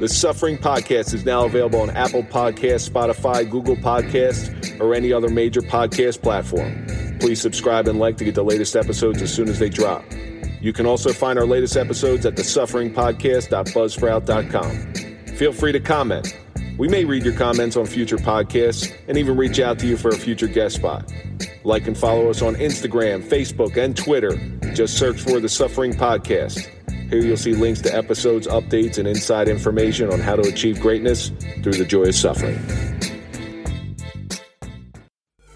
The Suffering Podcast is now available on Apple Podcasts, Spotify, Google Podcasts, or any other major podcast platform. Please subscribe and like to get the latest episodes as soon as they drop. You can also find our latest episodes at thesufferingpodcast.buzzsprout.com. Feel free to comment. We may read your comments on future podcasts and even reach out to you for a future guest spot. Like and follow us on Instagram, Facebook, and Twitter. Just search for The Suffering Podcast. Here you'll see links to episodes, updates, and inside information on how to achieve greatness through the joy of suffering.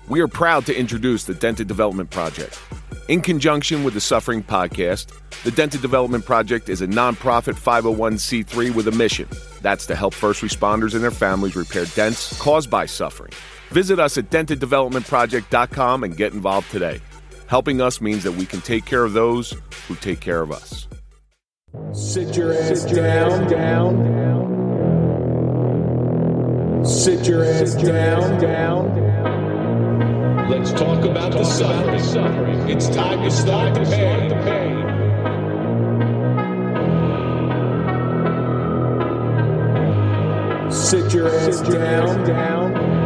We are proud to introduce the Dented Development Project. In conjunction with the Suffering Podcast, the Dented Development Project is a nonprofit 501c3 with a mission. That's to help first responders and their families repair dents caused by suffering. Visit us at denteddevelopmentproject.com and get involved today. Helping us means that we can take care of those who take care of us. Sit your ass down, down, down. Sit your ass down, down, down. Let's talk about the suffering. It's time to start the pain. Sit your ass down, down.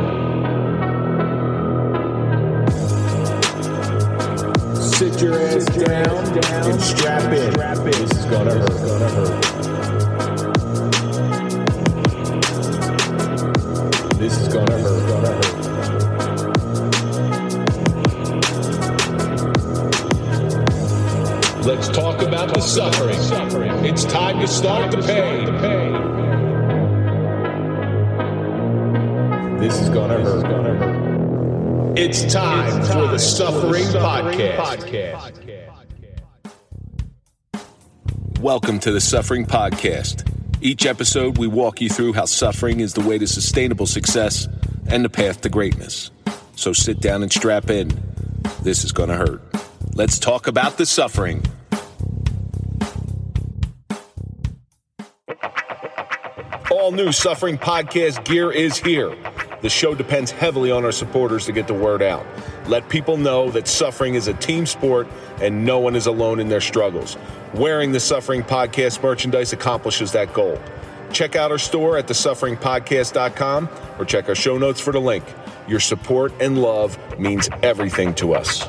Sit your ass down, down. And. Strap in. This is gonna hurt. Gonna hurt. This is gonna hurt. Gonna hurt. Let's talk about the suffering. It's time to start the pain. This is gonna hurt. It's time for the Suffering Podcast. Welcome to the Suffering Podcast. Each episode, we walk you through how suffering is the way to sustainable success and the path to greatness. So sit down and strap in. This is going to hurt. Let's talk about the suffering. All new Suffering Podcast gear is here. The show depends heavily on our supporters to get the word out. Let people know that suffering is a team sport and no one is alone in their struggles. Wearing the Suffering Podcast merchandise accomplishes that goal. Check out our store at thesufferingpodcast.com or check our show notes for the link. Your support and love means everything to us.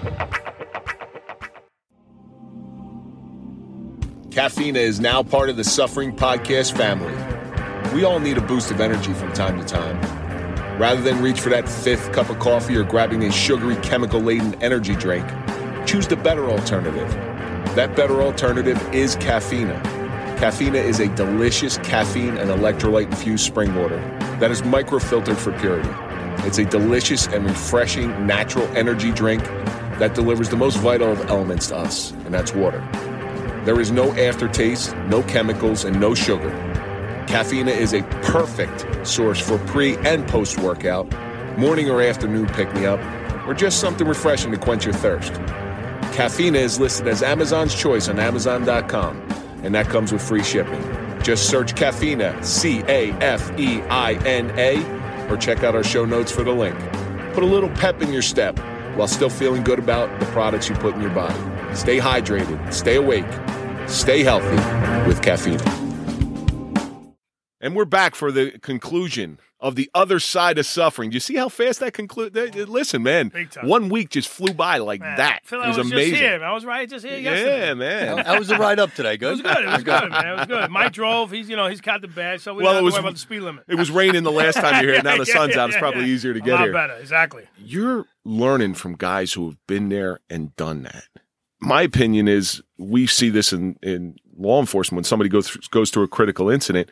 Caffeina is now part of the Suffering Podcast family. We all need a boost of energy from time to time. Rather than reach for that fifth cup of coffee or grabbing a sugary, chemical laden energy drink, choose the better alternative. That better alternative is Caffeina. Caffeina is a delicious caffeine and electrolyte infused spring water that is microfiltered for purity. It's a delicious and refreshing natural energy drink that delivers the most vital of elements to us, and that's water. There is no aftertaste, no chemicals, and no sugar. Caffeina is a perfect source for pre and post workout, morning or afternoon pick me up, or just something refreshing to quench your thirst. Caffeina is listed as Amazon's choice on Amazon.com, and that comes with free shipping. Just search Caffeina, C A F E I N A, or check out our show notes for the link. Put a little pep in your step while still feeling good about the products you put in your body. Stay hydrated, stay awake, stay healthy with Caffeina. And we're back for the conclusion of the other side of suffering. Do you see how fast that concluded? Listen, man, one week just flew by like Man, that. Phil, it I was, was amazing. Just here. I was right just here yesterday. Yeah, man. How was the ride up today? It was good. It was good, man. It was good. Mike drove. He's, you know, he's caught the badge, so we Well, don't have was- to worry about the speed limit. It was raining the last time you were here. Now the Yeah, sun's yeah, out. It's probably easier to A get lot here. better, exactly. You're learning from guys who have been there and done that. My opinion is we see this in, in law enforcement when somebody goes through, goes through a critical incident.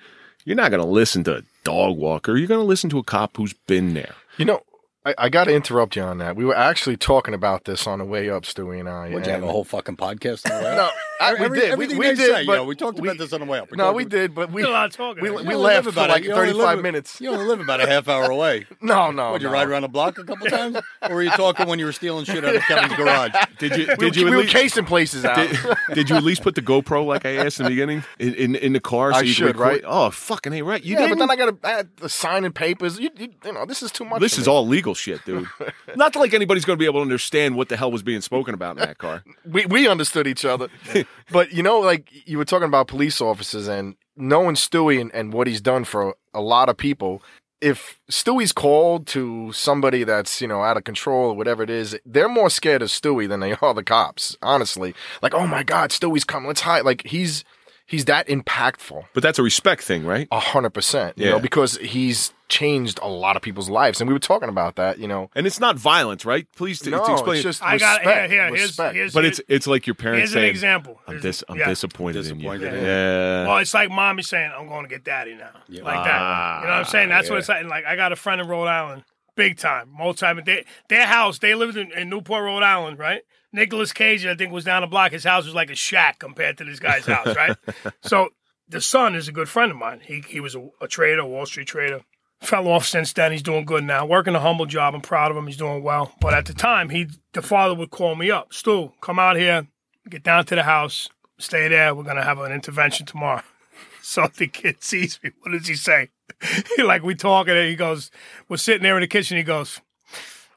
You're not going to listen to a dog walker. You're going to listen to a cop who's been there. You know, I, I got to interrupt you on that. We were actually talking about this on the way up, Stewie and I. Would you have a whole fucking podcast on the way No, up? I, we Every- did. We, we did. say, you know, we talked about this on the way up. We No, we about- did, but we a lot of talking. we, You we laughed live for about a- like 35 minutes. You only live about a half hour away. No, no. Would you ride around the block a couple times, or were you talking when you were stealing shit out of Kevin's garage? Did you? We, Did you? we at were least- casing places out. did, did you at least put the GoPro like I asked in the beginning in, in, in the car? So I you should, could record? right? Oh, fucking hey, right. You yeah, didn't? but then I got to add the signing papers. You, you, you know, this is too much. This is all legal shit, dude. Not like anybody's going to be able to understand what the hell was being spoken about in that car. We we understood each other. but you know, like you were talking about police officers and knowing Stewie and, and what he's done for a lot of people. If Stewie's called to somebody that's you know out of control or whatever it is, they're more scared of Stewie than they are the cops. Honestly, like oh my god, Stewie's coming, let's hide. Like he's he's that impactful. But that's a respect thing, right? A hundred percent, you Yeah. know, because he's changed a lot of people's lives, and we were talking about that, you know. And it's not violence, right? Please t- No, to explain. it's just I got respect. here. Here, here's, respect. here's but it's it's like your parents here's an example. "I'm Here's- dis- I'm yeah. disappointed, Disappointed in in you." you. Yeah. Well, it's like mommy saying, "I'm going to get daddy now," Yeah. like that. You know what I'm ah, saying? That's what it's like. Like I got a friend in Rhode Island, big time, multi. They, their house, they lived in, in Newport, Rhode Island, right? Nicolas Cage, I think, was down the block. His house was like a shack compared to this guy's house, right? so the son is a good friend of mine. He he was a, a trader, a Wall Street trader. Fell off since then. He's doing good now. Working a humble job. I'm proud of him. He's doing well. But at the time, he the father would call me up. Stu, come out here. Get down to the house. Stay there. We're gonna have an intervention tomorrow. So the kid sees me. What does he say? Like we talking and he goes, We're sitting there in the kitchen. He goes,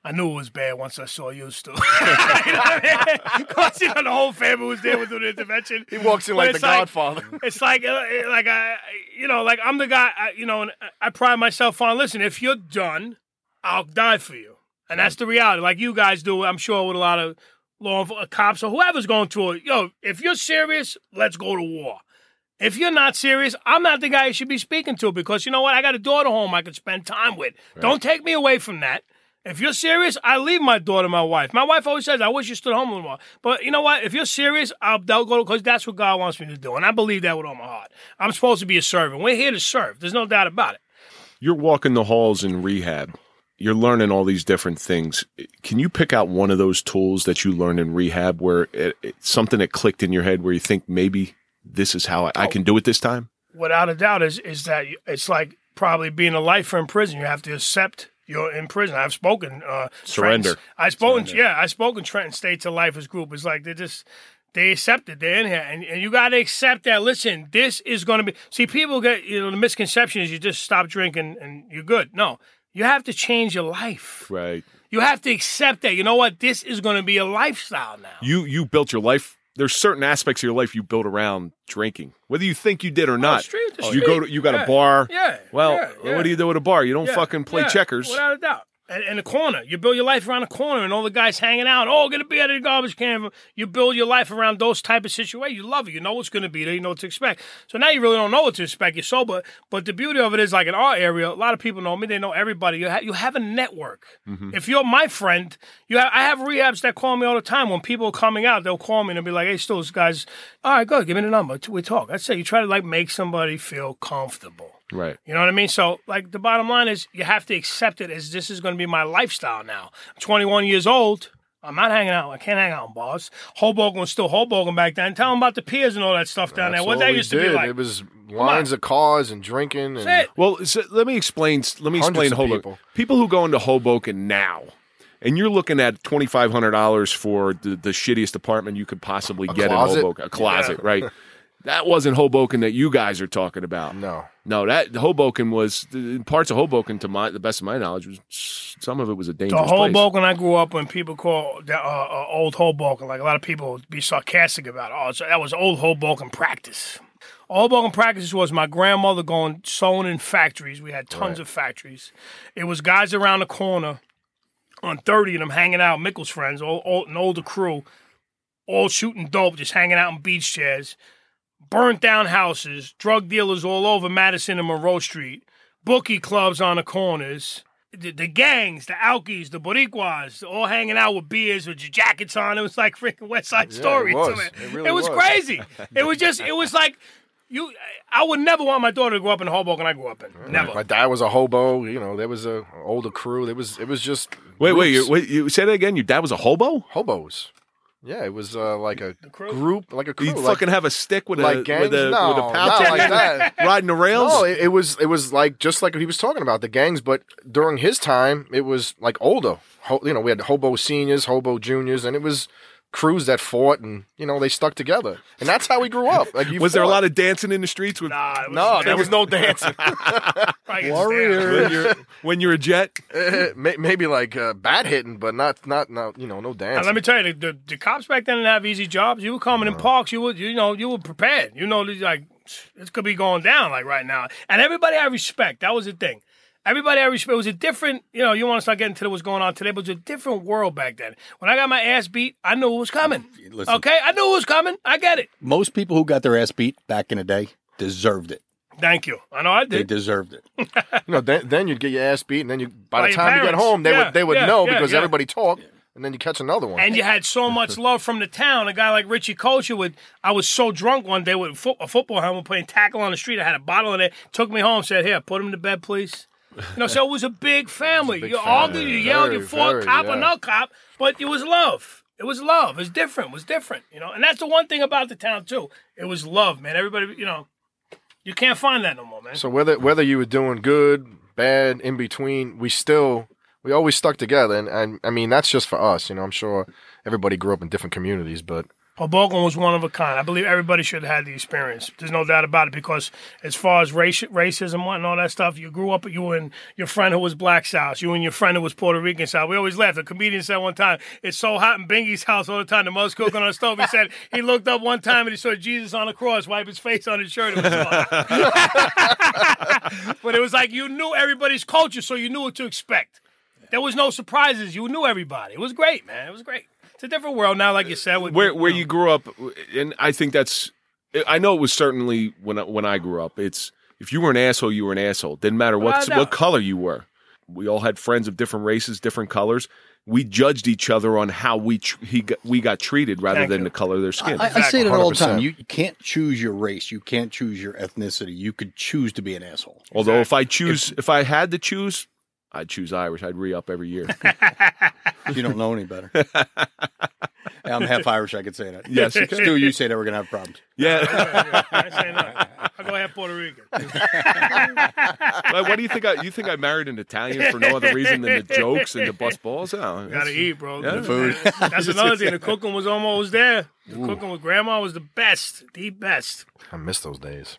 I knew it was bad once I saw you, Stu. you know what I mean? 'Cause, you know, the whole family was there with the intervention. He walks in But like the like- Godfather. It's like, uh, like I, you know, like I'm the guy. I, you know, and I pride myself on. Listen, if you're done, I'll die for you, and that's the reality. Like you guys do, I'm sure with a lot of law enfor- cops or whoever's going through it. Yo, if you're serious, let's go to war. If you're not serious, I'm not the guy you should be speaking to because you know what? I got a daughter home I could spend time with. Don't take me away from that. If you're serious, I leave my daughter, my wife. My wife always says, "I wish you stood home a little more." But you know what? If you're serious, I'll, I'll go because that's what God wants me to do, and I believe that with all my heart. I'm supposed to be a servant. We're here to serve. There's no doubt about it. You're walking the halls in rehab. You're learning all these different things. Can you pick out one of those tools that you learned in rehab where it, it, something that clicked in your head where you think maybe this is how I, I can do it this time? Without a doubt, is is that it's like probably being a lifer in prison. You have to accept you're in prison. I've spoken uh, Surrender. Trenton's- I spoken, yeah, I spoken Trenton State to Lifers Group. It's like they just they accept it. They're in here, and, and you got to accept that. Listen, this is going to be. See, people get you know the misconception is you just stop drinking and you're good. No, you have to change your life. Right. You have to accept that. You know what? This is going to be a lifestyle now. You you built your life. There's certain aspects of your life you build around drinking, whether you think you did or oh, not. street to you go to you got Yeah. a bar. Yeah, Well, yeah, what do you do at a bar? You don't fucking play checkers. Without a doubt. And, and the corner. You build your life around the corner and all the guys hanging out. Oh, get a beer out of the garbage can. You build your life around those type of situations. You love it. You know what's going to be there. You know what to expect. So now you really don't know what to expect. You're sober. But the beauty of it is, like in our area, a lot of people know me. They know everybody. You, ha- you have a network. Mm-hmm. If you're my friend, you have, I have rehabs that call me all the time. When people are coming out, they'll call me and be like, hey, still, this guy's, all right, good. Give me the number. We talk. I say You try to like make somebody feel comfortable. Right. You know what I mean? So, like, the bottom line is you have to accept it as this is going to be my lifestyle now. I'm 21 years old. I'm not hanging out. I can't hang out in bars. Hoboken was still Hoboken back then. Tell them about the piers and all that stuff down That's there. What all that we used to did. be like. It was lines of cars and drinking. And That's it. Well, so let me explain. Let me explain Hoboken. people. People who go into Hoboken now, and you're looking at twenty five hundred dollars for the, the shittiest apartment you could possibly get closet? in Hoboken, a closet, right? That wasn't Hoboken that you guys are talking about. No. no, that Hoboken was parts of Hoboken. To my, the best of my knowledge, was some of it was a The dangerous place. Hoboken I grew up when people call that uh, uh, old Hoboken, like a lot of people would be sarcastic about. Oh, so that was old Hoboken practice. Hoboken practice was my grandmother going sewing in factories. We had tons of factories. It was guys around the corner on 30 of them hanging out, Mickles friends, all, all, an older crew, all shooting dope, just hanging out in beach chairs, burnt down houses, drug dealers all over Madison and Monroe Street, bookie clubs on the corners, the, the gangs, the Alkies, the Boricuas, all hanging out with beers with your jackets on. It was like freaking West Side Story. it was. to me. It really was was. crazy. it was just, it was like, you. I would never want my daughter to grow up in Hoboken I grew up in. Mm-hmm. Never. My dad was a hobo. You know, there was a older crew. There was it was just Wait, wait, groups. you, wait, you say that again? Your dad was a hobo? hobos. Yeah, it was uh, like a group, like a crew. You like, fucking have a stick with like a gangs? with a No, with a pouch not like that. riding the rails. No, it, it was it was like just like what he was talking about the gangs, but during his time, it was like older. Ho, you know, we had hobo seniors, hobo juniors, and it was crews that fought, and you know they stuck together, and that's how we grew up. Like, you Was there a lot of dancing in the streets with Nah, was, No, there was no dancing. Warrior. when you're when you're a jet? May- Maybe like uh, bat hitting, but not not no you know no And dancing. let me tell you, the, the, the cops back then didn't have easy jobs. You were coming in parks. You were, you know, you were prepared. You know, like this could be going down like right now. And everybody i respect. That was the thing. Everybody had respect. It was a different, you know, you want to start getting to what's going on today, but it was a different world back then. When I got my ass beat, I knew it was coming. Listen. Okay, I knew it was coming. I get it. Most people who got their ass beat back in the day deserved it. Thank you. I know I did. They deserved it. you know, then, then you'd get your ass beat, and then you by By the time you get home, they Yeah, would they would yeah, know yeah, because yeah. everybody talked, and then you catch another one. And you had so much love from the town. A guy like Richie Kosher would. I was so drunk one day with fo- a football helmet playing tackle on the street. I had a bottle in it. Took me home. Said, "Here, put him to bed, please." You know, so it was a big family. big you argued, you yelled, you fought, cop or no cop, but it was love. It was love. It was different. It was different. You know, and that's the one thing about the town too. It was love, man. Everybody, you know, you can't find that no more, man. So whether whether you were doing good, bad, in between, we still we always stuck together, and, and I mean that's just for us. You know, I'm sure everybody grew up in different communities, but Hoboken was one of a kind. I believe everybody should have had the experience. There's no doubt about it because as far as race, racism and all that stuff, you grew up, you and your friend who was black South, you and your friend who was Puerto Rican South. We always laughed. A comedian said one time, it's so hot in Bingy's house all the time, the mother's cooking on the stove. He said he looked up one time and he saw Jesus on the cross, wipe his face on his shirt. It but it was like you knew everybody's culture, so you knew what to expect. There was no surprises. You knew everybody. It was great, man. It was great. It's a different world now, like you said. With, Where where know. you grew up, and I think that's. I know it was certainly when I, when I grew up. It's if you were an asshole, you were an asshole. Didn't matter what Well, no. what color you were. We all had friends of different races, different colors. We judged each other on how we tr- he got, we got treated rather Thank ttle you. the color of their skin. I, I say it all the time. 100%. You can't choose your race. You can't choose your ethnicity. You could choose to be an asshole. Although if I choose, if, I had to choose, I'd choose Irish. I'd re up every year. You don't know any better. I'm half Irish. I could say that. Yes, you. Stu, you say that we're gonna have problems. yeah. I ain't saying nothing. I go ahead Puerto Rican. Well, what do you think? I, you think I married an Italian for no other reason than the jokes and the bust balls? Oh, Gotta eat, bro. Yeah. The Food. That's another thing. The cooking was almost there. The cooking with grandma was the best, the best. I miss those days.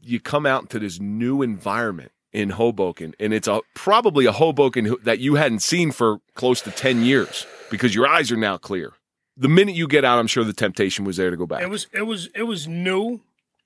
you come out into this new environment in Hoboken, and it's a probably a Hoboken that you hadn't seen for close to ten years because your eyes are now clear. The minute you get out, I'm sure the temptation was there to go back. It was, it was, it was new,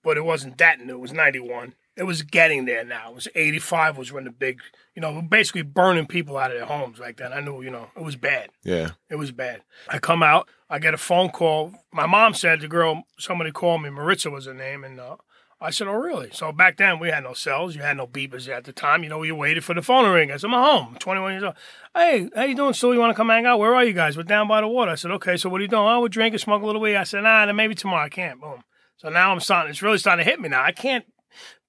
but it wasn't that new. It was ninety one. It was getting there now. It was eighty five. Was when the big, you know, basically burning people out of their homes like that. I knew, you know, it was bad. yeah, It was bad. I come out, I get a phone call. My mom said the girl, somebody called me, Maritza was her name, and uh, I said, "Oh, really?" So back then we had no cells, you had no beepers at the time. You know, you waited for the phone to ring. I said, "I'm home, 21 years old." Hey, how you doing? Still, you want to come hang out? Where are you guys? We're down by the water. I said, "Okay." So what are you doing? Oh, we're drinking, smoke a little weed. I said, "Nah, then maybe tomorrow." I can't. Boom. So now I'm starting. It's really starting to hit me now. I can't.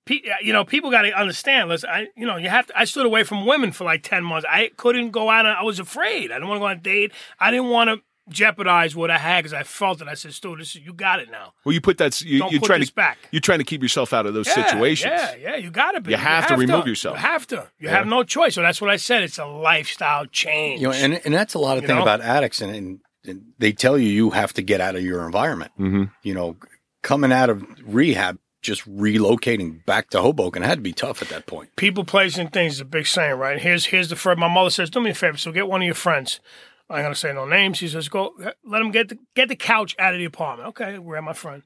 You know, people got to understand. Listen, I, you know, you have to. I stood away from women for like ten months. I couldn't go out. I was afraid. I didn't want to go on a date. I didn't want to jeopardize what I had because I felt it. I said, "Stu, this is, you got it now. well, you put that. You, Don't you're put trying this to back." you're trying to keep yourself out of those Yeah, situations. Yeah, yeah, you got to be. You have to remove yourself. You have to. You have no choice. So that's what I said. It's a lifestyle change. You know, and and that's a lot of You thing know? about addicts, and, and, and they tell you you have to get out of your environment. Mm-hmm. You know, coming out of rehab, just relocating back to Hoboken had to be tough at that point. people, places, and things is a big saying, right? Here's here's the first. My mother says, "Do me a favor. So get one of your friends. I ain't gonna say no names. He says, go let him get the get the couch out of the apartment. Okay, we're at my friend.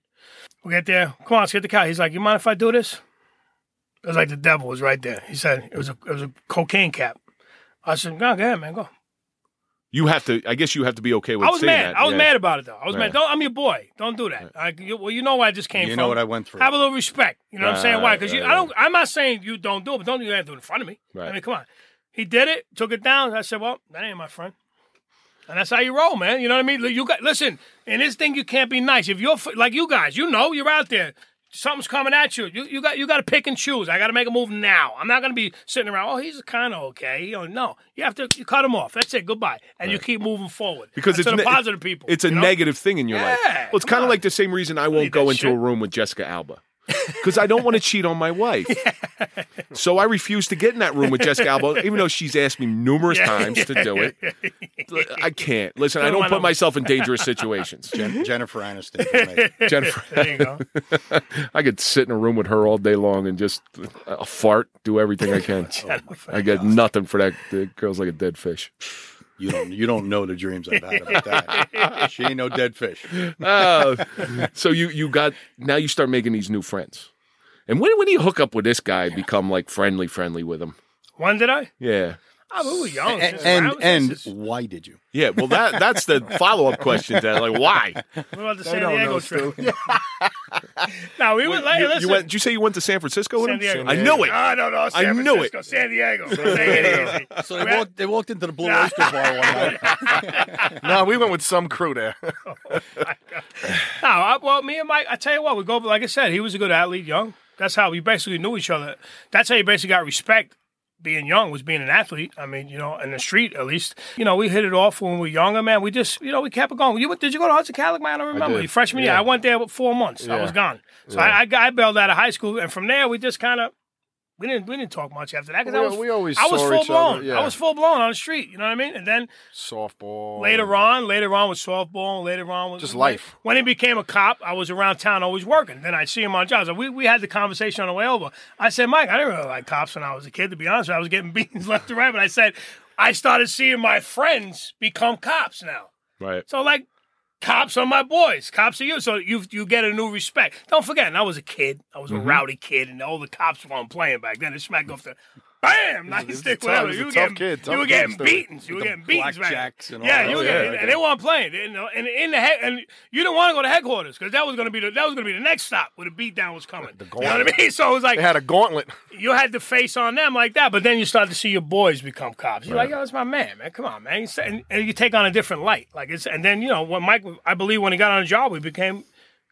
We get there. Come on, let's get the couch. He's like, you mind if I do this? It was like the devil was right there. He said it was a it was a cocaine cap. I said, no, go ahead, man, go. You have to. I guess you have to be okay with. I was saying mad. That. I was yeah. mad about it though. I was Yeah. mad. Don't, I'm your boy. Don't do that. I, you, well, you know where I just came You from. You know what I went through. Have a little respect. You know what I'm saying? Why? Because Right, I don't. I'm not saying you don't do it, but don't you have to do it in front of me. I mean, come on. He did it. Took it down. I said, well, that ain't my friend. And that's how you roll, man. You know what I mean? You got listen. In this thing, you can't be nice. If you're like you guys, you know, you're out there. Something's coming at you. You you got you got to pick and choose. I got to make a move now. I'm not going to be sitting around. Oh, he's kind of okay. You know, no, you have to you cut him off. That's it. Goodbye, and you keep moving forward because That's it's ne- positive people. It's a you know? negative thing in your life. Well, it's kind of like the same reason I won't go into a room with Jessica Alba because I don't want to cheat on my wife. So I refuse to get in that room with Jessica Alba, even though she's asked me numerous Yeah. times to do it. I can't listen. I don't put on- myself in dangerous situations. Jen- Jennifer Aniston. for. Jennifer, There you go. I could sit in a room with her all day long and just uh, fart, do everything I can. I get nothing for that. The girl's like a dead fish. You don't you don't know the dreams I've had about that. She ain't no dead fish. Oh, so you you got now you start making these new friends. And when when do you hook up with this guy? Become like friendly, friendly with him? When did I? Yeah, Oh, we were young. And and, and since- why did you? yeah. Well, that that's the follow up question. To that. Like, why? what about the They San don't Diego know, trip? Stu. no, we went. Like, you, listen, you went? Did you say you went to San Francisco with San him? Diego. I know it. No, no, no. San I knew it. San Diego. Take it easy. So they walked they walked into the Blue Oyster Bar one night. no, we went with some crew there. Oh, no, I, well, me and Mike, I tell you what, we go. Like I said, he was a good athlete, young. That's how we basically knew each other. That's how you basically got respect. Being young was being an athlete. I mean, you know, in the street at least. You know, we hit it off when we were younger, man. We just, you know, we kept it going. You did you go to Hudson Catholic, man? I don't remember. Your freshman year, I went there for four months. I was gone, so Yeah. I, I, I bailed out of high school, and from there we just kind of. We didn't we didn't talk much after that because I was we always I was full blown. yeah. I was full blown on the street. You know what I mean? And then Softball. Later on, later on with softball, later on with Just life. When he became a cop, I was around town always working. Then I'd see him on jobs. We, we had the conversation on the way over. I said, Mike, I didn't really like cops when I was a kid, to be honest. I was getting beatings left and right. But I said, I started seeing my friends become cops now. Right. So like cops are my boys. Cops are you. So you you get a new respect. Don't forget, I was a kid. I was a mm-hmm. rowdy kid, and all the cops weren't playing back then. They smacked off the bam, nice stick, whatever. You were getting, kid, you were getting beatings. You were getting beatings back. blackjacks and all yeah, that. you were getting, and they weren't playing. Know, and in the head, and you didn't want to go to headquarters because that was going to be the that was going to be the next stop where the beat down was coming. you know what I mean? So it was like They had a gauntlet. you had to face on them like that, but then you start to see your boys become cops. You're like, yo, it's my man, man. Come on, man. And, and you take on a different light. Like it's, and then you know when Mike, I believe when he got on the job, we became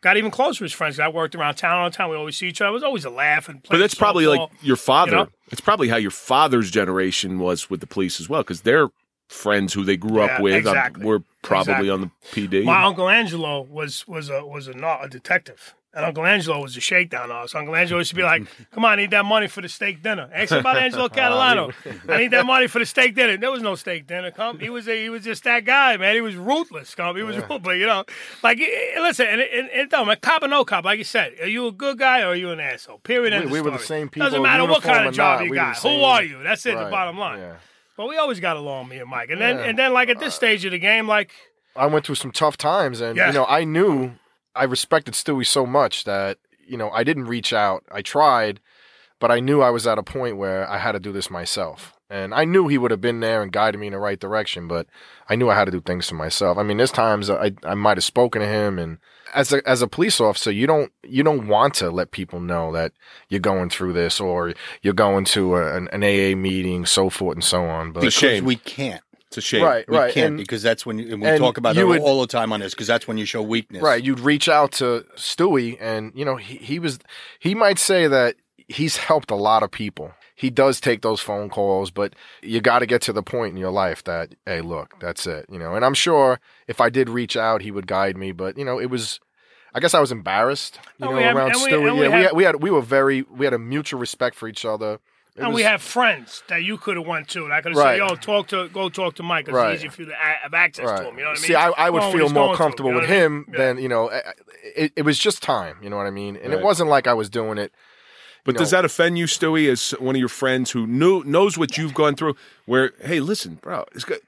got even closer as friends. I worked around town all the time. We always see each other. It was always a laugh and. But that's probably like your father. you know? It's probably how your father's generation was with the police as well, because they're friends who they grew up Yeah, with um, exactly. were probably Exactly. on the PD. My uncle Angelo was was a was a, not a detective. And Uncle Angelo was a shakedown artist. Uncle Angelo used to be like, "Come on, I need that money for the steak dinner." Ask him about Angelo Catalano. I need that money for the steak dinner. There was no steak dinner. Come, he was a, he was just that guy, man. He was ruthless. Come, he was ruthless. You know, like eh, eh, listen, and it, it don't matter, cop or no cop. Like you said, are you a good guy or are you an asshole? Period. We- we were the same people, Doesn't matter what kind of job not, you we got. Who are you? That's it. The bottom line. yeah. But we always got along, me and Mike. And then Yeah. and then like at this stage of the game, like. I went through some tough times, and Yeah. you know, I knew I respected Stewie so much that you know I didn't reach out. I tried, but I knew I was at a point where I had to do this myself, and I knew he would have been there and guided me in the right direction. But I knew I had to do things to myself. I mean, there's times I I might have spoken to him, and as a as a police officer, you don't you don't want to let people know that you're going through this or you're going to a, an, an AA meeting, so forth and so on. But It's a. We can't. It's a shame. right, We right, can't and- because that's when you, and we and talk about it would- all the time on this because that's when you show weakness. Right. You'd reach out to Stewie and, you know, he, he was, he might say that he's helped a lot of people. He does take those phone calls, but you got to get to the point in your life that, hey, look, that's it, you know. And I'm sure if I did reach out, he would guide me, but, you know, it was, I guess I was embarrassed, you And know, we had- around and Stewie. we yeah, we had- had, we had, we were very, we had a mutual respect for each other. It and we have friends that you could have went to. And I could have Right. said, "Yo, talk to, go talk to Mike. 'cause Right. It's easy for you to a- have access to him." You know what I mean? See, I, I would Going feel more going to, comfortable you know with what I mean? him Yeah. than, you know, it, it was just time, you know what I mean? And Right. it wasn't like I was doing it. But you does know- that offend you, Stewie, as one of your friends who knew knows what you've gone through? Where, hey, listen, bro, it's good.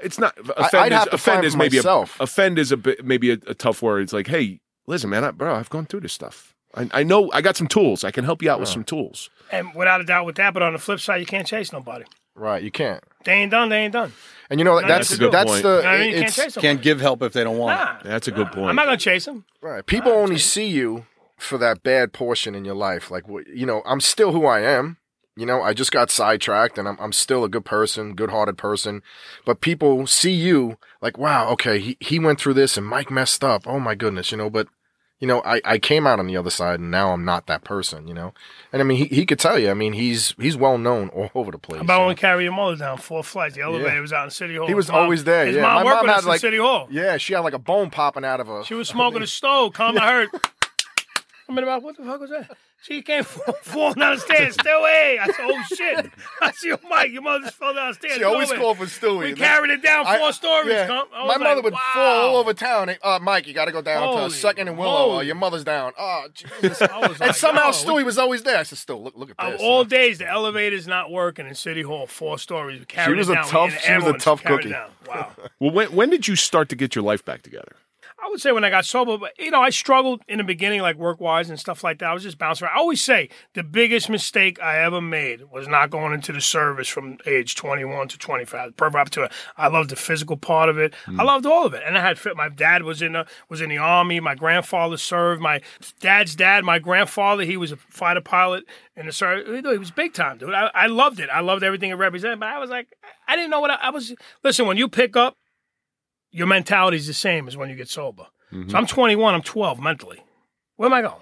It's not offend. I'd is, have to offend is maybe myself. a offend is a bit maybe a, a tough word. It's like, hey, listen, man, I, bro, I've gone through this stuff. I, I know I got some tools. I can help you out with some tools. And without a doubt, with that, but on the flip side, you can't chase nobody. Right, you can't. They ain't done. They ain't done. And you know No, that's that's a good that's point. the You know what I mean? You can't it's chase somebody. Can't give help if they don't want Nah, That's a good point. I'm not gonna chase him. right. People only see you for that bad portion in your life. Like what you know, I'm still who I am. You know, I just got sidetracked and I'm I'm still a good person, good hearted person. But people see you like, wow, okay, he, he went through this and Mike messed up. Oh my goodness, you know, but you know, I, I came out on the other side and now I'm not that person, you know? And I mean, he, he could tell you, I mean, he's, he's well known all over the place. About you when know? we carry your mother down four flights? The elevator was out in City Hall. He was mom- always there, His yeah. mom My worked mom had, like- City Hall. Yeah, she had like a bone popping out of her. She was smoking a stove. Come, I heard. I'm in the about what the fuck was that? She came falling down the stairs. Still, hey! I said, oh shit! I see your Mike. Your mother just fell down the stairs. She always Go called away. for Stewie. We carried it down four I- stories. yeah. Come. I My was mother like, would wow. fall all over town. Hey, Uh, Mike, you got to go down Holy to Second and Willow. moly. Or your mother's down. Oh, Jesus. I was and somehow yo, Stewie was always there. I said, Stu, look, look at Of this. all days, the elevator's not working in City Hall. Four stories. We carried was it a down. We tough- had she was a ambulance, tough carried it cookie. down. Wow. Well, when when did you start to get your life back together? I would say when I got sober, but you know, I struggled in the beginning, like work wise and stuff like that. I was just bouncing around. I always say the biggest mistake I ever made was not going into the service from age 21 to 25. Perfect opportunity. I loved the physical part of it. I mm. loved all of it, and I had fit. my dad was in the was in the army. My grandfather served. My dad's dad, my grandfather, he was a fighter pilot in the service. He was big time, dude. I, I loved it. I loved everything it represented. But I was like, I didn't know what I, I was. Listen, when you pick up your mentality is the same as when you get sober. So I'm 21, I'm 12 mentally. Where am I going?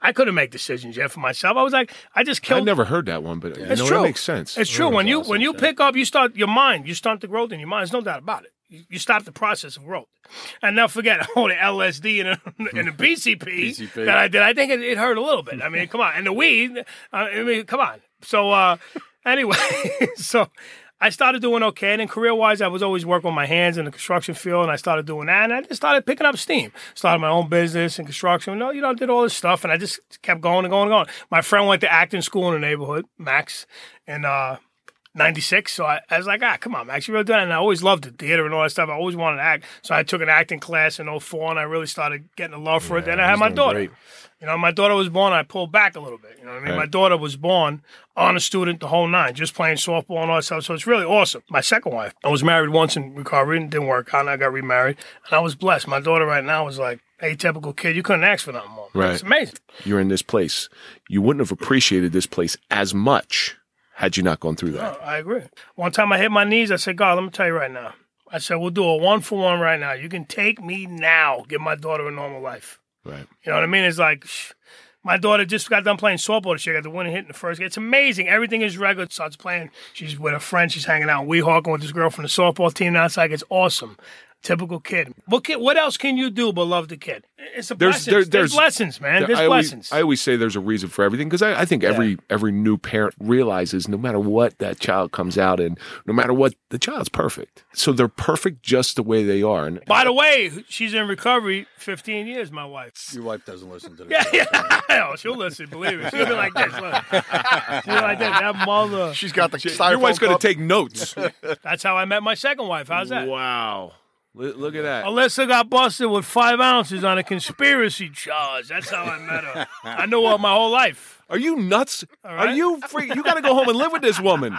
I couldn't make decisions yet for myself. I was like, I just killed. I never heard that one, but you It's know true. that makes sense. It's true. When you when you pick up, you start your mind. You start the growth in your mind. There's no doubt about it. You, you stop the process of growth. And now forget oh the LSD and the, and the PCP, PCP. that I did. I think it, it hurt a little bit. I mean, come on, and the weed. uh, I mean, come on. So uh, anyway, so I started doing okay. And then career wise, I was always working with my hands in the construction field, and I started doing that. And I just started picking up steam. Started my own business in construction. No, you know, I did all this stuff, and I just kept going and going and going. My friend went to acting school in the neighborhood, Max, and uh, 96. So I, I was like, ah, come on, Max, you really doing it. And I always loved the theater and all that stuff. I always wanted to act. So I took an acting class in 04 and I really started getting a love for it. Then I had my daughter. great. You know, my daughter was born, I pulled back a little bit. You know what I mean? Right. My daughter was born on a student the whole nine, just playing softball and all that stuff. So it's really awesome. My second wife, I was married once in recovery and didn't work out, and I got remarried. And I was blessed. My daughter right now is like atypical kid. You couldn't ask for nothing more. Right. It's amazing. You're in this place. You wouldn't have appreciated this place as much had you not gone through that. Oh, I agree. One time I hit my knees. I said, God, let me tell you right now. I said, we'll do a one for one right now. You can take me now, give my daughter a normal life. Right. You know what I mean? It's like shh, my daughter just got done playing softball She. Got the winning hit in the first game. It's amazing. Everything is regular. Starts playing. She's with a friend. She's hanging out in hawking with this girl from the softball team. It's like it's awesome. Typical kid. What kid? What else can you do but love the kid? It's a There's- blessing. there- There's, there's- lessons, man. There's I always. I always say there's a reason for everything because I, I think every every new parent realizes no matter what that child comes out in, no matter what the child's perfect. So they're perfect just the way they are. And By the way, she's in recovery 15 years. My wife. Your wife doesn't listen to this. Yeah, yeah. Oh, she'll listen. Believe me. She'll be like this. Look. She'll be like that. That mother. She's got the your styrofoam wife's going to take notes. That's how I met my second wife. How's that? wow. Look, look at that. Alyssa got busted with five ounces on a conspiracy charge. That's how I met her. I know her my whole life. Are you nuts? Are you free? You got to go home and live with this woman.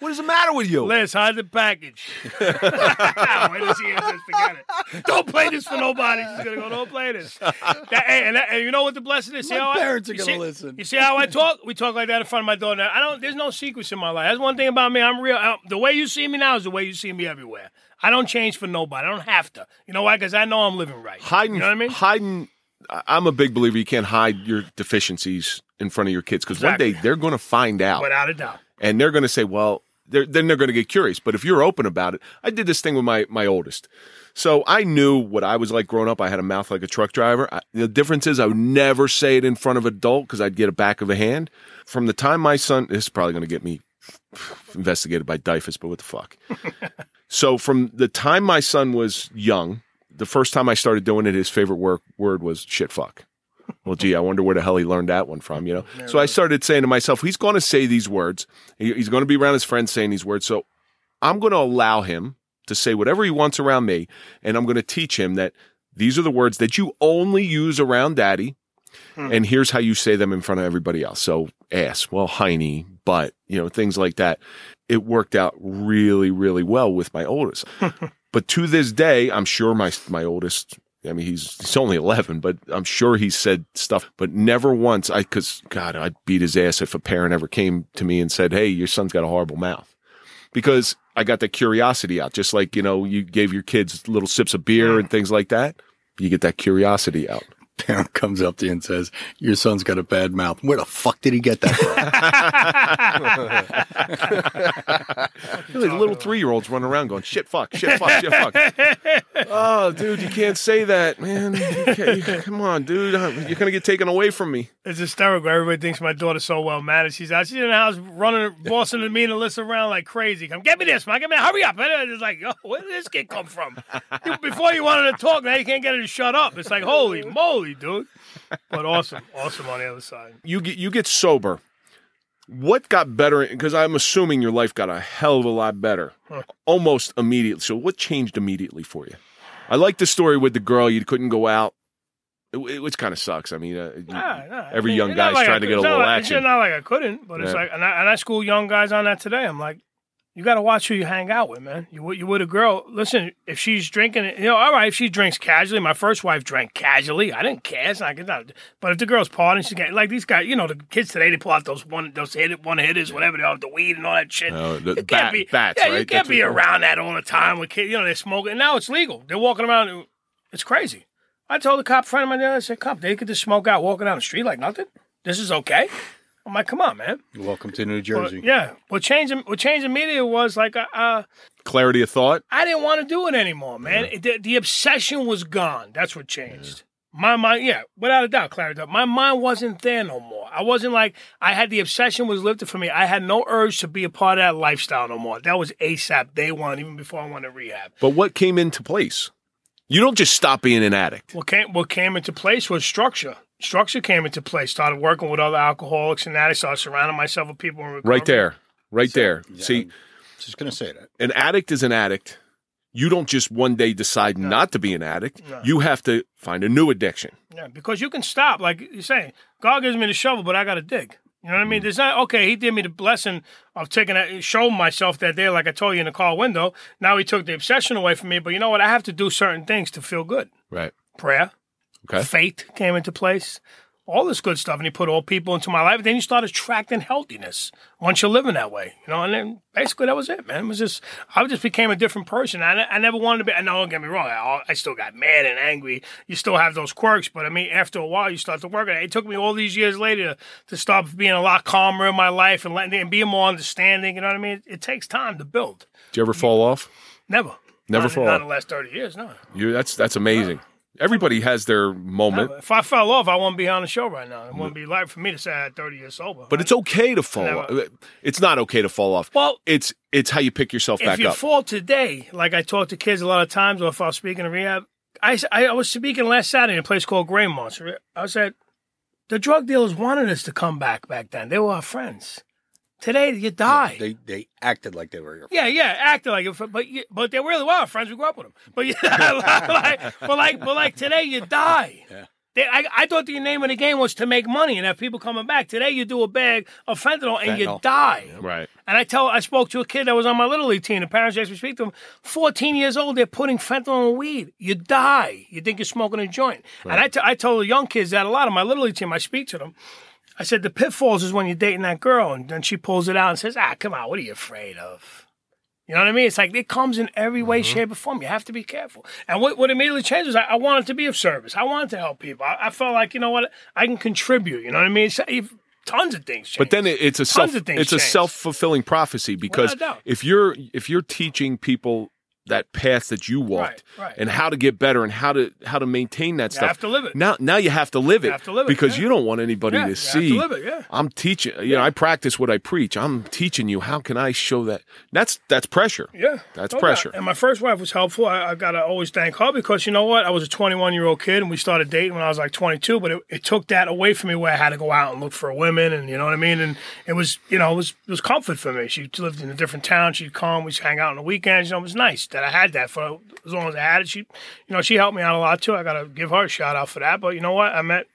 What is the matter with you? Liz, hide the package. Wait till she answers, forget it. Don't play this for nobody. She's gonna go, don't play this. That, hey, and, that- and you know what the blessing is? See My how I- parents are gonna see- listen. You see how I talk? We talk like that in front of my daughter. I don't. There's no secrets in my life. That's one thing about me. I'm real. I, the way you see me now is the way you see me everywhere. I don't change for nobody. I don't have to. You know why? Because I know I'm living right. hiding, You know what I mean? hiding. I'm a big believer. You can't hide your deficiencies in front of your kids because Exactly. one day they're going to find out, Without a doubt. and they're going to say, "Well." They're, then they're going to get curious. But if you're open about it, I did this thing with my my oldest. So I knew what I was like growing up. I had a mouth like a truck driver. I, the difference is I would never say it in front of an adult because I'd get a back of a hand. From the time my son, this is probably going to get me investigated by DYFS, but what the fuck? so from the time my son was young, the first time I started doing it, his favorite word, word was shit fuck. Well, gee, I wonder where the hell he learned that one from, you know? So I started saying to myself, he's going to say these words. He's going to be around his friends saying these words. So I'm going to allow him to say whatever he wants around me. And I'm going to teach him that these are the words that you only use around daddy. And here's how you say them in front of everybody else. So ass, well, hiney, butt, you know, things like that. It worked out really, really well with my oldest. but to this day, I'm sure my my oldest. I mean, he's he's only 11, but I'm sure he said stuff, but never once. I because God, I'd beat his ass if a parent ever came to me and said, "Hey, your son's got a horrible mouth," because I got that curiosity out. Just like you know, you gave your kids little sips of beer and things like that. You get that curiosity out. Parent comes up to you and says, "Your son's got a bad mouth." Where the fuck did he get that from? Really, little three year olds running around going, shit, fuck, shit, fuck, shit, fuck. oh, dude, you can't say that, man. You you- come on, dude. You're going to get taken away from me. It's hysterical. Everybody thinks my daughter's so well mannered. She's out. She's in the house running, bossing me and Alyssa around like crazy. Come get me this, man. Get me. Hurry up. And it's like, yo, where did this kid come from? You- Before you wanted to talk, now you can't get her to shut up. It's like, holy moly, dude. But awesome, awesome on the other side. You get, you get sober. What got better? Because I'm assuming your life got a hell of a lot better almost immediately. So, what changed immediately for you? I like the story with the girl. You couldn't go out, it- which kind of sucks. I mean, uh, Nah, nah. I every mean, young guy's like trying to get a little like- action. It's not like I couldn't, but it's like, and I, and I school young guys on that today. I'm like, you got to watch who you hang out with, man. You you with a girl. Listen, if she's drinking, you know, all right. If she drinks casually, my first wife drank casually. I didn't care. It's not, it's not but if the girl's partying, she's getting like these guys. You know, the kids today they pull out those one those hit one hitters, whatever they are, the weed and all that shit. Oh, the You can't bat- be, bats, yeah, you right? can't That's be around that all the time with kids. You know, they're smoking. And now it's legal. They're walking around. It's crazy. I told a cop friend of mine, the other day, I said, "Cop, they could just smoke out walking down the street like nothing. This is okay." I'm like, "Come on, man." Welcome to New Jersey. yeah. What changed? What changed the media was like, uh, uh, clarity of thought. I didn't want to do it anymore, man. It- The, the obsession was gone. That's what changed. My mind, yeah, without a doubt, clarity. My mind wasn't there no more. I wasn't like I had the obsession was lifted from me. I had no urge to be a part of that lifestyle no more. That was ASAP day one, even before I went to rehab. But what came into place? You don't just stop being an addict. What came what came into place was structure. Structure came into place. Started working with other alcoholics and addicts. Started surrounding myself with people in recovery. Right there. Right there. Yeah, See, I'm just gonna say that. an addict is an addict. You don't just one day decide not to be an addict. No. You have to find a new addiction. Yeah, because you can stop, like you're saying. God gives me the shovel, but I got to dig. You know what I mean? Mm. There's not okay. He did me the blessing of taking that, showing myself that day, like I told you in the car window. Now he took the obsession away from me. But you know what? I have to do certain things to feel good. Right. Prayer, Okay. faith came into place, all this good stuff, and he put all people into my life. Then you start attracting healthiness once you're living that way, you know. And then basically that was it, man. It was just I just became a different person. I, I never wanted to be. And don't get me wrong, I, I still got mad and angry. You still have those quirks, but I mean, after a while, you start to work on it. It took me all these years later to start being a lot calmer in my life and letting and being more understanding. You know what I mean? It, it takes time to build. Did you ever fall off? Never. Never not, fall Not off. in the last thirty years, no. You that's that's amazing. Everybody has their moment, If I fell off, I wouldn't be on the show right now. It wouldn't be right for me to say I had 30 years sober. but it's okay to fall off. It's not okay to fall off. Well- it's it's how you pick yourself back up. if you up. fall today, like I talk to kids a lot of times, or if I was speaking in rehab, I, I, was speaking last Saturday in a place called Grain Monster. I said, the drug dealers wanted us to come back back then. They were our friends. Today, you die. They they acted like they were your Yeah, yeah, acting like it, but you, but they really were our friends. We grew up with them. But yeah, like, but like, but like today, you die. Yeah. They, I, I thought the name of the game was to make money and have people coming back. Today, you do a bag of fentanyl and you Fentanyl. die. right. And I tell, I spoke to a kid that was on my little league team. The parents asked me to speak to him. Fourteen years old, they're putting fentanyl in weed. You die. You think you're smoking a joint. And I, t- I told the young kids that a lot of my little league team. I speak to them. I said the pitfalls is when you're dating that girl and then she pulls it out and says, "Ah, come on, what are you afraid of?" You know what I mean? It's like it comes in every way, shape, or form. You have to be careful. And what, what immediately changed was I, I wanted to be of service. I wanted to help people. I, I felt like you know what I can contribute. You know what I mean? It's, if- tons of things. But then it, it's a Tons self of things it's a changed. self fulfilling prophecy because a if you're if you're teaching people that path that you walked Right, right. and how to get better and how to how to maintain that You stuff have to live it. now now you have to live it have to live it, because yeah. you don't want anybody Yeah, to you have to see live it, yeah. I'm teaching you know I practice what I preach I'm teaching you how can I show that that's that's pressure Yeah, That's pressure. And my first wife was helpful. I, I gotta always thank her because you know what? I was a 21 year old kid, and we started dating when I was like 22. But it, it took that away from me, where I had to go out and look for women, and you know what I mean. And it was, you know, it was it was comfort for me. She lived in a different town. She'd come. We'd hang out on the weekends. You know, it was nice that I had that for as long as I had it. She, you know, she helped me out a lot too. I gotta give her a shout out for that. But you know what? I met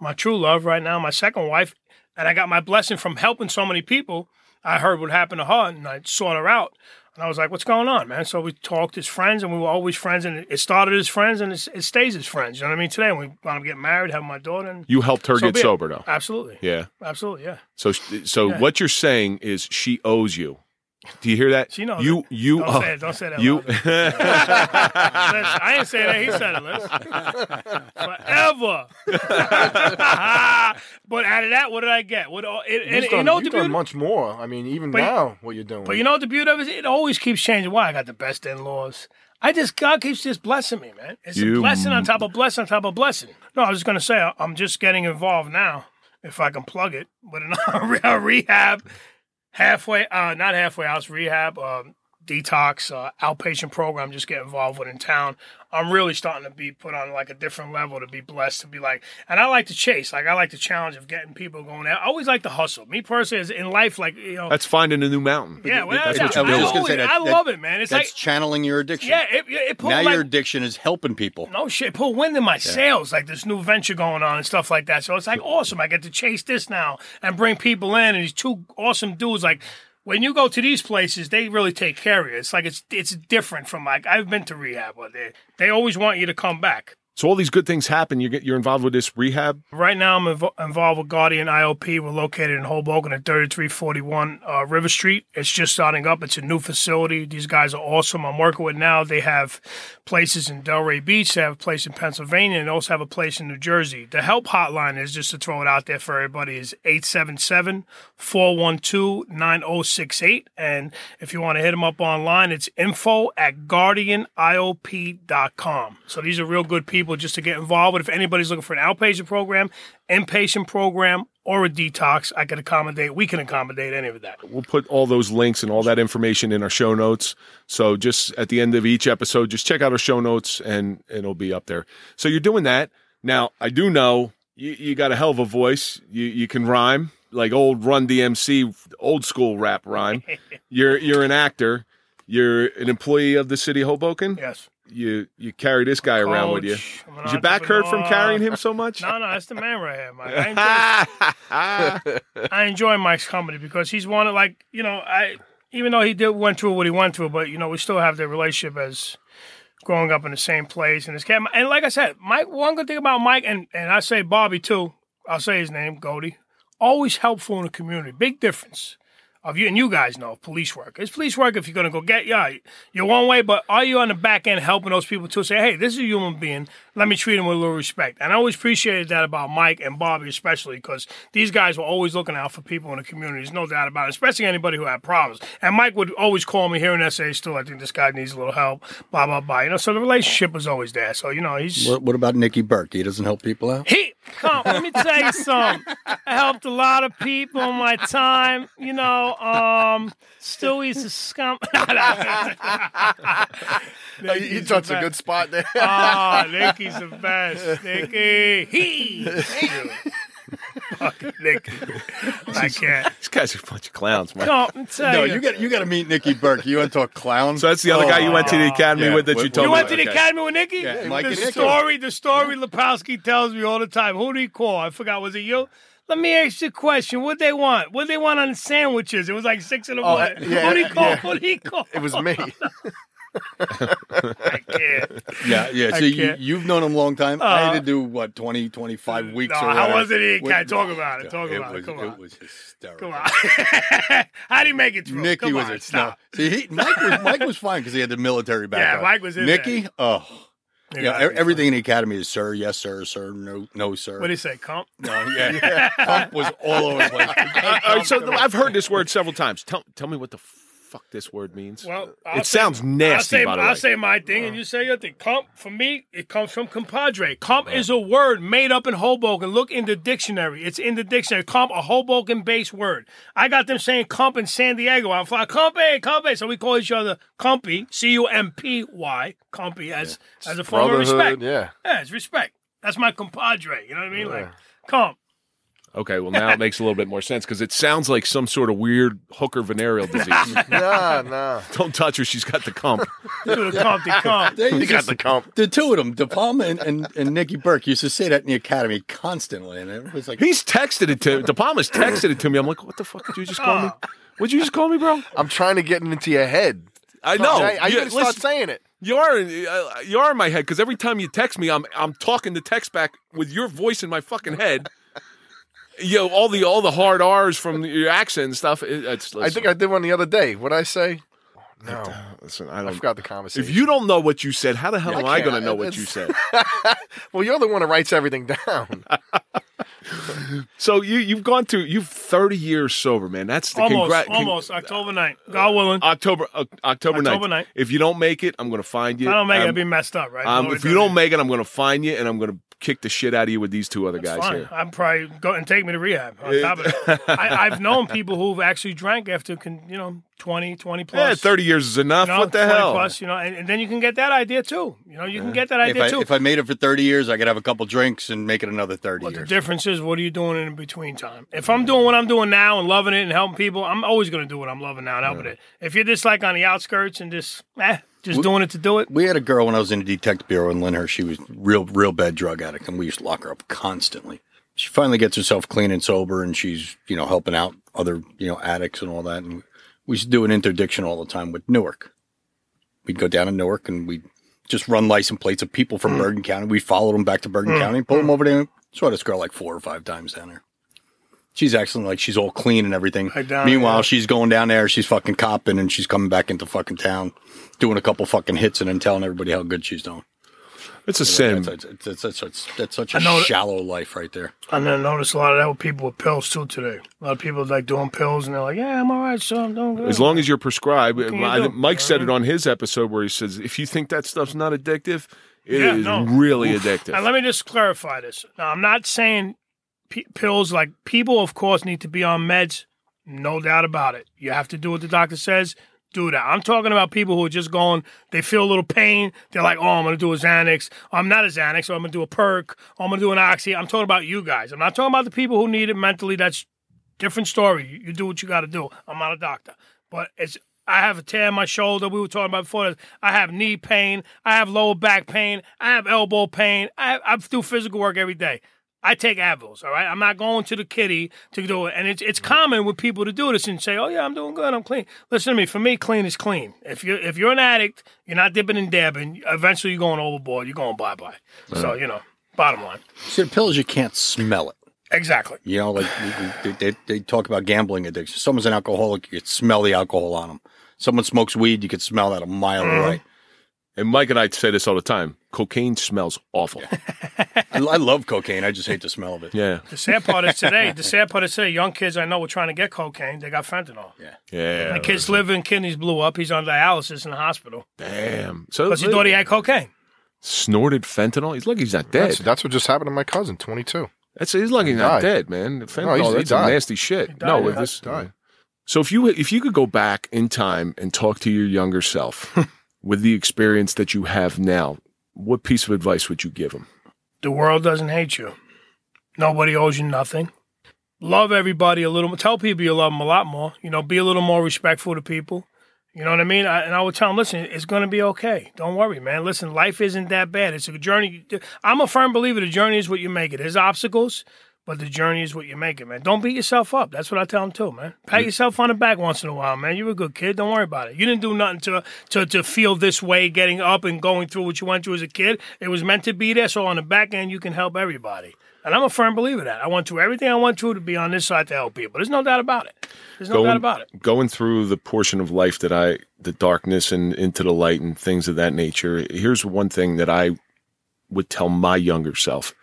my true love right now, my second wife, and I got my blessing from helping so many people. I heard what happened to her, and I sought her out. And I was like, "What's going on, man?" So we talked as friends, and we were always friends. And it started as friends, and it stays as friends. You know what I mean? Today, we want to get married, have my daughter. And you helped her so get sober though Absolutely, yeah absolutely, yeah. so so Yeah. what you're saying is she owes you Do you hear that? She knows You it. you Don't uh, say it. Don't say that. you. Listen, I ain't saying that. He said it. Listen. Forever. but out of that, what did I get? What? And, and, You've you done, know you've the done beauty? much more. I mean, even But- now, what you're doing. But you know what the beauty of it is? It always keeps changing. Why? I got the best in laws. I just, God keeps just blessing me, man. It's You- a blessing on top of blessing on top of blessing. No, I was just going to say, I- I'm just getting involved now, if I can plug it, with a rehab, halfway, uh, not halfway house, rehab, um, detox, uh, outpatient program, just get involved with in town. I'm really starting to be put on like a different level to be blessed to be like, and I like to chase, like I like the challenge of getting people going. I always like to hustle. Me personally, is in life, like, you know, That's finding a new mountain. yeah, well, that's that's what you I. I always- say that- I that- love it, man. It's That's like, channeling your addiction. yeah, it, it, it put now like, your addiction is helping people. no shit, put wind in my sails, like this new venture going on and stuff like that. So it's like awesome. I get to chase this now and bring people in, and these two awesome dudes. Like when you go to these places, they really take care of you. It's like it's it's different from like I've been to rehab, but they they always want you to come back. So all these good things happen. You get you're involved with this rehab. Right now, I'm invo- involved with Guardian IOP. We're located in Hoboken at 3341 uh, River Street. It's just starting up. It's a new facility. These guys are awesome. I'm working with now. They have places in Delray Beach. They have a place in Pennsylvania, and also have a place in New Jersey. The help hotline is just to throw it out there for everybody is 877 412 9068. And if you want to hit them up online, it's info at guardianiop.com. So these are real good people just to get involved with. If anybody's looking for an outpatient program, inpatient program, or a detox, I can accommodate. We can accommodate any of that. We'll put all those links and all that information in our show notes. So just at the end of each episode, just check out our show notes and it'll be up there. So you're doing that. Now, I do know you, you got a hell of a voice. You you can rhyme like old Run DMC, old school rap rhyme. You're you're an actor. You're an employee of the city of Hoboken. Yes. You you carry this guy around with you. Coach, Is your back hurt from carrying him so much? No, no, that's the man right here, Mike. I enjoy, I enjoy Mike's company because he's one of like you know I even though he did went through what he went through, but you know we still have the relationship as growing up in the same place and this cat. And like I said, Mike. One good thing about Mike and and I say Bobby too. I'll say his name, Goldie. Always helpful in the community. Big difference. Of you and you guys know police work. It's police work if you're gonna go get yeah, you're one way, but are you on the back end helping those people to say, hey, this is a human being. Let me treat him with a little respect. And I always appreciated that about Mike and Bobby, especially because these guys were always looking out for people in the community. There's no doubt about it, especially anybody who had problems. And Mike would always call me here in SA still. I think this guy needs a little help. Blah blah blah. You know, so the relationship was always there. So you know, he's What, what about Nicky Burke? He doesn't help people out. he come. Let me tell you something. I helped a lot of people in my time. You know, um, Stewie's a scum. you you touched a good spot there. Oh, Nicky's the best. Nicky. He. Fucking Nicky. I can't. These guys are a bunch of clowns, man. Come and tell No, you. you got you got to meet Nicky Burke. You want to talk clown? So that's the other guy you went to the oh, academy Yeah, with that what- you what- told You me. went to the Okay. academy with Nicky? Yeah, Mike the and Nicky. story, the story Lepowski tells me all the time. Who do he call? I forgot. Was it you? Let me ask you a question. What they want? What they want on sandwiches? It was like six in the Oh, morning. yeah, Who do he call? yeah. Who do he call? It was me. I can't. Yeah, yeah. So you, can't. you've known him a long time. I had Uh, to do what 20, 25 weeks. No, or how whatever. was it? He With- can't talk about it. Talk it about it. Come on. It was hysterical. Come on. How do you make it through? Nicky Come was on, it. stop. No. See, he, Mike was Mike was fine because he had the military background. Yeah, Mike was in Nicky, oh, You yeah. gotta e- be everything in the academy is sir, yes sir, sir, no, no sir. What do you say, comp? no, yeah, Pump was all over the place. All right, so I've heard this word several times. Tell, tell me what the fuck this word means. Well, I'll it say- sounds nasty, I'll say, by the I'll way. say my thing, and you say your thing. Comp, for me, it comes from compadre. Comp is a word made up in Hoboken. Look in the dictionary. It's in the dictionary. Comp, a Hoboken-based word. I got them saying comp in San Diego. I'm flying, compy, compy. So we call each other compy, C-U-M-P-Y, compy, as, as a form of respect. Yeah. Yeah, it's respect. That's my compadre. You know what I mean? Like, comp. Okay, well now it makes a little bit more sense because it sounds like some sort of weird hooker venereal disease. Nah, nah. Don't touch her; she's got the comp. Do the comp, the comp. They You used got to- the comp. the two of them, De Palma and, and, and Nicky Burke, used to say that in the academy constantly, and it was like, He's texted it to De Palma's texted it to me. I'm like, what the fuck did you just call me? What'd you just call me, bro? I'm trying to get into your head. I know. Jay, Are you You- gonna start listen, saying it? You are uh, you are in my head because every time you text me, I'm I'm talking the text back with your voice in my fucking head. You know, all the all the hard R's from your accent and stuff. It, it's, I think I did one the other day. What I say? No, listen, I I don't. forgot the conversation. If you don't know what you said, how the hell Yeah, am I I can't. going to know what It's- you said? well, you're the one that writes everything down. So you you've gone through you've thirty years sober, man. That's the Almost, congrat- con- almost October 9th. God willing. October uh, October October 9th. 9th. If you don't make it, I'm going to find you. I don't make it, I'd be messed up, right? um, if you don't make it, I'm going to find you and I'm going to kick the shit out of you with these two other It's guys fine. here. I'm probably go and take me to rehab. On top of that, I, I've known people who've actually drank after, con, you know, 20, 20 plus. Yeah, thirty years is enough. You know, what the 20 hell? Plus, you know, and, and then you can get that idea too. You know, you can get that If idea I, too. if I made it for 30 years, I could have a couple drinks and make it another 30 But the years. difference is, what are you doing in between time? If I'm doing what I'm doing now and loving it and helping people, I'm always going to do what I'm loving now and helping it. If you're just like on the outskirts and just, eh, just doing it to do it, We had a girl when I was in the detective bureau in Lyndhurst. She was real, real bad drug addict, and we used to lock her up constantly. She finally gets herself clean and sober, and she's you know helping out other you know addicts and all that. And we used to do an interdiction all the time with Newark. We'd go down to Newark and we'd just run license plates of people Mm. from Bergen County. We followed them back to Bergen County, and pull them over there. Saw this girl like four or five times down there. She's excellent, like she's all clean and everything. Right Meanwhile, yeah. she's going down there, she's fucking copping, and she's coming back into fucking town, doing a couple fucking hits, and then telling everybody how good she's doing. It's a sin. That's, that's, that's, that's, that's, that's such a I know shallow life right there. and then notice a lot of that with people with pills too today. A lot of people like doing pills and they're like, yeah, I'm all right, so I'm doing good. As long as you're prescribed, you I do? Mike said it on his episode where he says, "If you think that stuff's not addictive, it is Yeah, no. really addictive." Now, let me just clarify this. Now, I'm not saying p- pills like people, of course, need to be on meds. No doubt about it. You have to do what the doctor says. Do that. I'm talking about people who are just going. They feel a little pain. They're like, "Oh, I'm going to do a Xanax. I'm not a Xanax. Or I'm going to do a perk. I'm going to do an oxy." I'm talking about you guys. I'm not talking about the people who need it mentally. That's different story. You, do what you got to do. I'm not a doctor, but it's. I have a tear in my shoulder. We were talking about before. I have knee pain. I have lower back pain. I have elbow pain. I, I do physical work every day. I take Advils. All right. I'm not going to the kitty to do it. And it's it's common with people to do this and say, "Oh yeah, I'm doing good. I'm clean." Listen to me. For me, clean is clean. If you are if you're an addict, you're not dipping and dabbing. Eventually, you're going overboard. You're going bye bye. So you know, bottom line. See, the pills, you can't smell it. Exactly. You know, like they, they, they talk about gambling addiction. Someone's an alcoholic, you could smell the alcohol on them. Someone smokes weed, you can smell that a mile Mm-hmm. away. And Mike and I say this all the time: cocaine smells awful. I, I love cocaine. I just hate the smell of it. yeah, The sad part is today. The sad part is today. Young kids I know were trying to get cocaine. They got fentanyl. yeah. My kid's liver and kidneys blew up. He's on dialysis in the hospital Damn. So because he thought he had cocaine. snorted fentanyl. He's lucky he's not dead. That's, that's what just happened to my cousin, 22. That's he's lucky he's not died. dead, man. he's- Fentanyl, he that's some nasty shit. died, no, yeah. with this. Died. So if you if you could go back in time and talk to your younger self with the experience that you have now, what piece of advice would you give him? The world doesn't hate you. Nobody owes you nothing. Love everybody a little more. Tell people you love them a lot more. You know, be a little more respectful to people. You know what I mean? I, and I would tell them, listen, it's going to be okay. Don't worry, man. Listen, life isn't that bad. It's a journey. I'm a firm believer the journey is what you make it. There's obstacles, but the journey is what you make it, man. Don't beat yourself up. That's what I tell them too, man. Pat yourself on the back once in a while, man. You're a good kid. Don't worry about it. You didn't do nothing to to to feel this way, getting up and going through what you went through as a kid. It was meant to be there. So on the back end, you can help everybody. And I'm a firm believer of that. I went through everything I went through to be on this side to help people. There's no doubt about it. There's no doubt about it. Going through the portion of life that I, the darkness and into the light and things of that nature. Here's one thing that I would tell my younger self.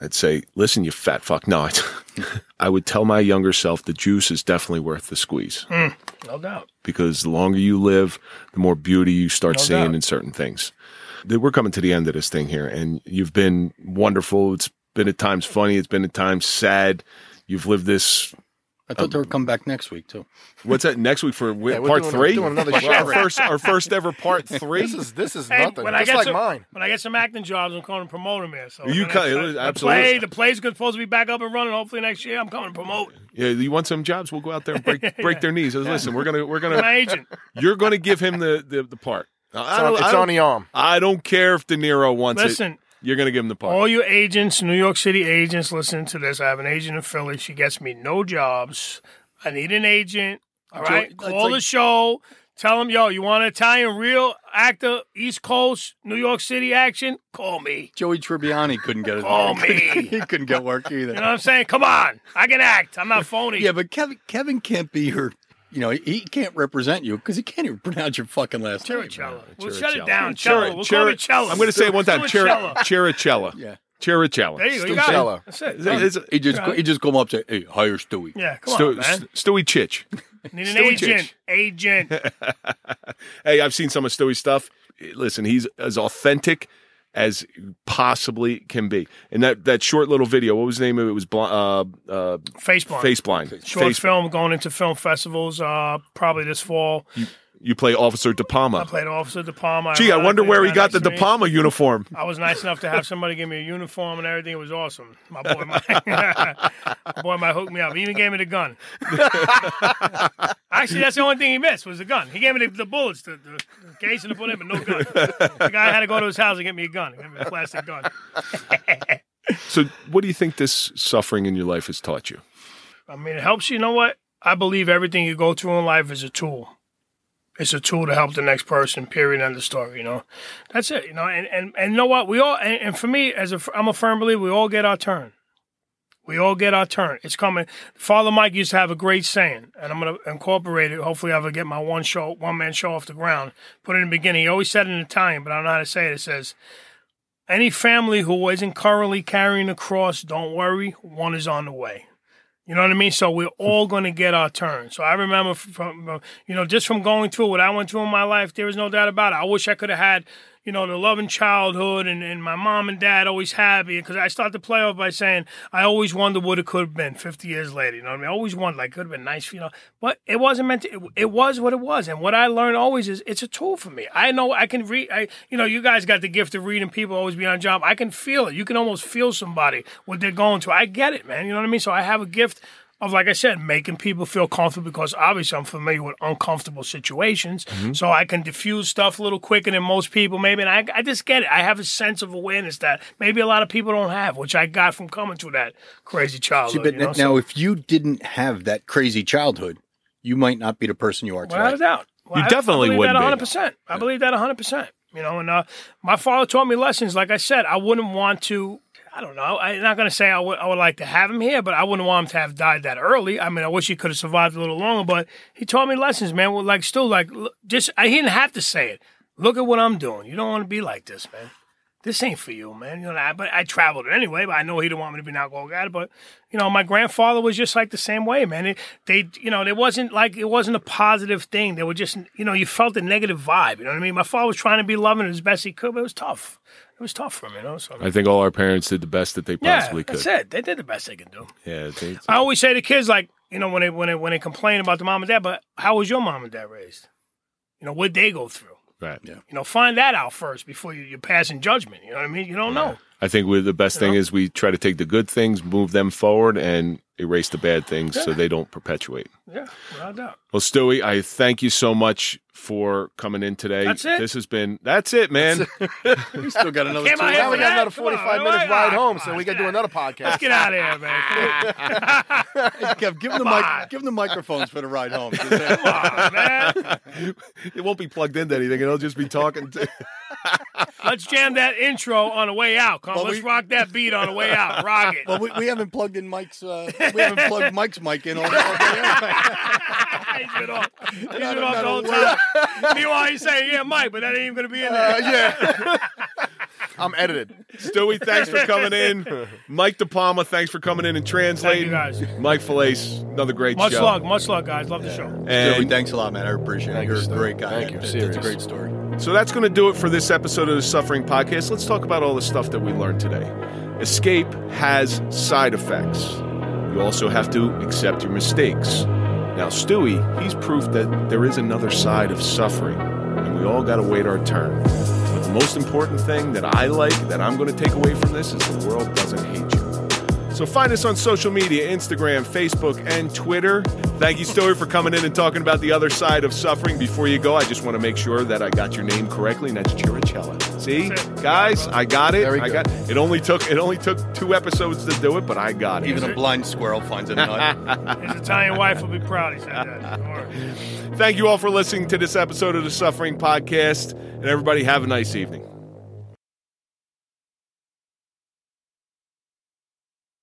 I'd say, listen, you fat fuck. No, I'd- I would tell my younger self the juice is definitely worth the squeeze hmm. No doubt. because the longer you live, the more beauty you start No seeing doubt. in certain things. We're coming to the end of this thing here, and you've been wonderful. It's been at times funny. It's been at times sad. You've lived this. I thought they um, were come back next week too. What's that next week for wi- Yeah, we're part doing- three? doing another Our show. first, our first ever part three. This is this is Hey, nothing. when I Just get like some, mine. when I get some acting jobs, I'm coming to promote them here. So You when cut- I- it was- the play, the play's good, supposed to be back up and running. Hopefully next year, I'm coming to promote. yeah, you want some jobs? We'll go out there and break break their knees. Listen, we're gonna we're gonna agent. you're gonna give him the the, the part. I It's, don't, on, I it's don't- on the arm. I don't care if De Niro wants it. Listen, You're gonna give him the part. all you agents, New York City agents, listening to this. I have an agent in Philly. She gets me no jobs. I need an agent. All right, it's call like- the show. Tell him, yo, you want an Italian real actor, East Coast, New York City action? Call me. Joey Tribbiani couldn't get it. Call me. he couldn't get work either. You know what I'm saying? Come on, I can act. I'm not phony. Yeah, but Kevin Kevin can't be your. You know, he can't represent you because he can't even pronounce your fucking last name. Chiricello. We'll Chiricello. shut it down. Chera- Cello. We'll call it cello. I'm going to say it one time. Chiricello. Chirichella. Yeah. Chirichella. There you go. You Stu got it. That's it. Is it- is it- He just Right. he just come up and say, "Hey, hire Stewie." yeah, come Stu- on, man. Stewie Chich. Need an Stewie agent. Chich. Agent. Hey, I've seen some of Stewie's stuff. Listen, he's as authentic as possibly can be. And that, that short little video, what was the name of it? It was bl- uh, uh, Face blind. Face Blind. Short Face- film going into film festivals uh, probably this fall. You play Officer De Palma. I played Officer De Palma. Gee, I wonder where he got the De. Palma uniform. I was nice enough to have somebody give me a uniform and everything. It was awesome. My boy, might, my boy might hook me up. He even gave me the gun. Actually, that's the only thing he missed was the gun. He gave me the, the bullets, the, the, the case and the bullet, but no gun. The guy had to go to his house and get me a gun. He gave me a plastic gun. So, what do you think this suffering in your life has taught you? I mean, it helps you. You know what? I believe everything you go through in life is a tool. It's a tool to help the next person. Period. End of story. You know, that's it. You know, and and, and know what? We all and, and for me, as a I'm a firm believer, we all get our turn. We all get our turn. It's coming. Father Mike used to have a great saying, and I'm going to incorporate it. Hopefully, I will get my one show, one man show off the ground. Put it in the beginning. He always said it in Italian, but I don't know how to say it. It says, "Any family who isn't currently carrying a cross, don't worry, one is on the way." You know what I mean? So we're hmm. all going to get our turn. So I remember from, you know, just from going through what I went through in my life, there was no doubt about it. I wish I could have had, you know, the loving childhood and, and my mom and dad always happy. Because I start the play off by saying, I always wonder what it could have been 50 years later. You know what I mean? I always wondered, like, could have been nice, you know. But it wasn't meant to, it, it was what it was. And what I learned always is it's a tool for me. I know I can read, I, you know, you guys got the gift of reading people always be on job. I can feel it. You can almost feel somebody, what they're going through. I get it, man. You know what I mean? So I have a gift of like I said, making people feel comfortable because obviously I'm familiar with uncomfortable situations, so I can diffuse stuff a little quicker than most people. Maybe, and I, I just get it. I have a sense of awareness that maybe a lot of people don't have, which I got from coming through that crazy See, childhood. but you know? now, So, if you didn't have that crazy childhood, you might not be the person you are without a today. doubt, Well, You I- definitely I believe wouldn't that be. 100. percent I believe that 100. percent You know, and uh, my father taught me lessons. Like I said, I wouldn't want to. I don't know. I'm not going to say I would, I would like to have him here, but I wouldn't want him to have died that early. I mean, I wish he could have survived a little longer, but he taught me lessons, man. Well, like, still, like, just, I, he didn't have to say it. Look at what I'm doing. You don't want to be like this, man. This ain't for you, man. You know, I, but I traveled anyway, but I know he didn't want me to be an alcohol guy. But, you know, my grandfather was just like the same way, man. It, they, you know, it wasn't like, it wasn't a positive thing. They were just, you know, you felt a negative vibe. You know what I mean? My father was trying to be loving as best he could, but it was tough. It was tough for him, you know? So, I think all our parents did the best that they yeah, possibly could. that's it. They did the best they can do. Yeah, they, I always say to kids, like, you know, when they when they when they complain about the mom and dad, but how was your mom and dad raised? You know, what they go through. right. Yeah. You know, find that out first before you, you're passing judgment. You know what I mean? You don't know. I think we, the best thing know? is we try to take the good things, move them forward, and erase the bad things so they don't perpetuate. Yeah, without doubt. Well, Stewie, I thank you so much for coming in today. That's it? This has been that's it, man. You still got another two Now we got another Come on, 45 minutes ride home, right, so we get to do another podcast. Let's get out of here, man. Come Kev, give them the mic, give them the microphones for the ride home. Come on, man. it won't be plugged into anything. It'll just be talking. To, Let's jam that intro on the way out. Come on, Well, let's we- rock that beat on the way out. Rock it. well, we, we haven't plugged in Mike's. Uh, we haven't plugged Mike's mic in all, all day. he's been off. He's been off the not whole time. Meanwhile, he's saying, "Yeah, Mike," but that ain't even gonna be in there. Uh, yeah. I'm edited. Stewie, thanks for coming in. Mike De Palma, thanks for coming in and translating. Thank you, guys. Mike Falace, another great Much show. Much luck, much luck, guys. Love the show. Joey, And thanks a lot, man. I appreciate it. Thank You're you, a great guy. Thank you. It's, it's a great story. So that's going to do it for this episode of the Suffering Podcast. Let's talk about all the stuff that we learned today. Escape has side effects. You also have to accept your mistakes. Now, Stewie, he's proof that there is another side of suffering, and we all got to wait our turn. But the most important thing that I like, that I'm going to take away from this, is the world doesn't hate you. So find us on social media Instagram, Facebook, and Twitter. Thank you, Stewie, for coming in and talking about the other side of suffering. Before you go, I just want to make sure that I got your name correctly, and that's Chirichella. See, guys, I got it. Very I got it. Only took it only took two episodes to do it, but I got it. Even a blind squirrel finds a nut. His Italian wife will be proud. He said that. Thank you all for listening to this episode of the Suffering Podcast, and everybody have a nice evening.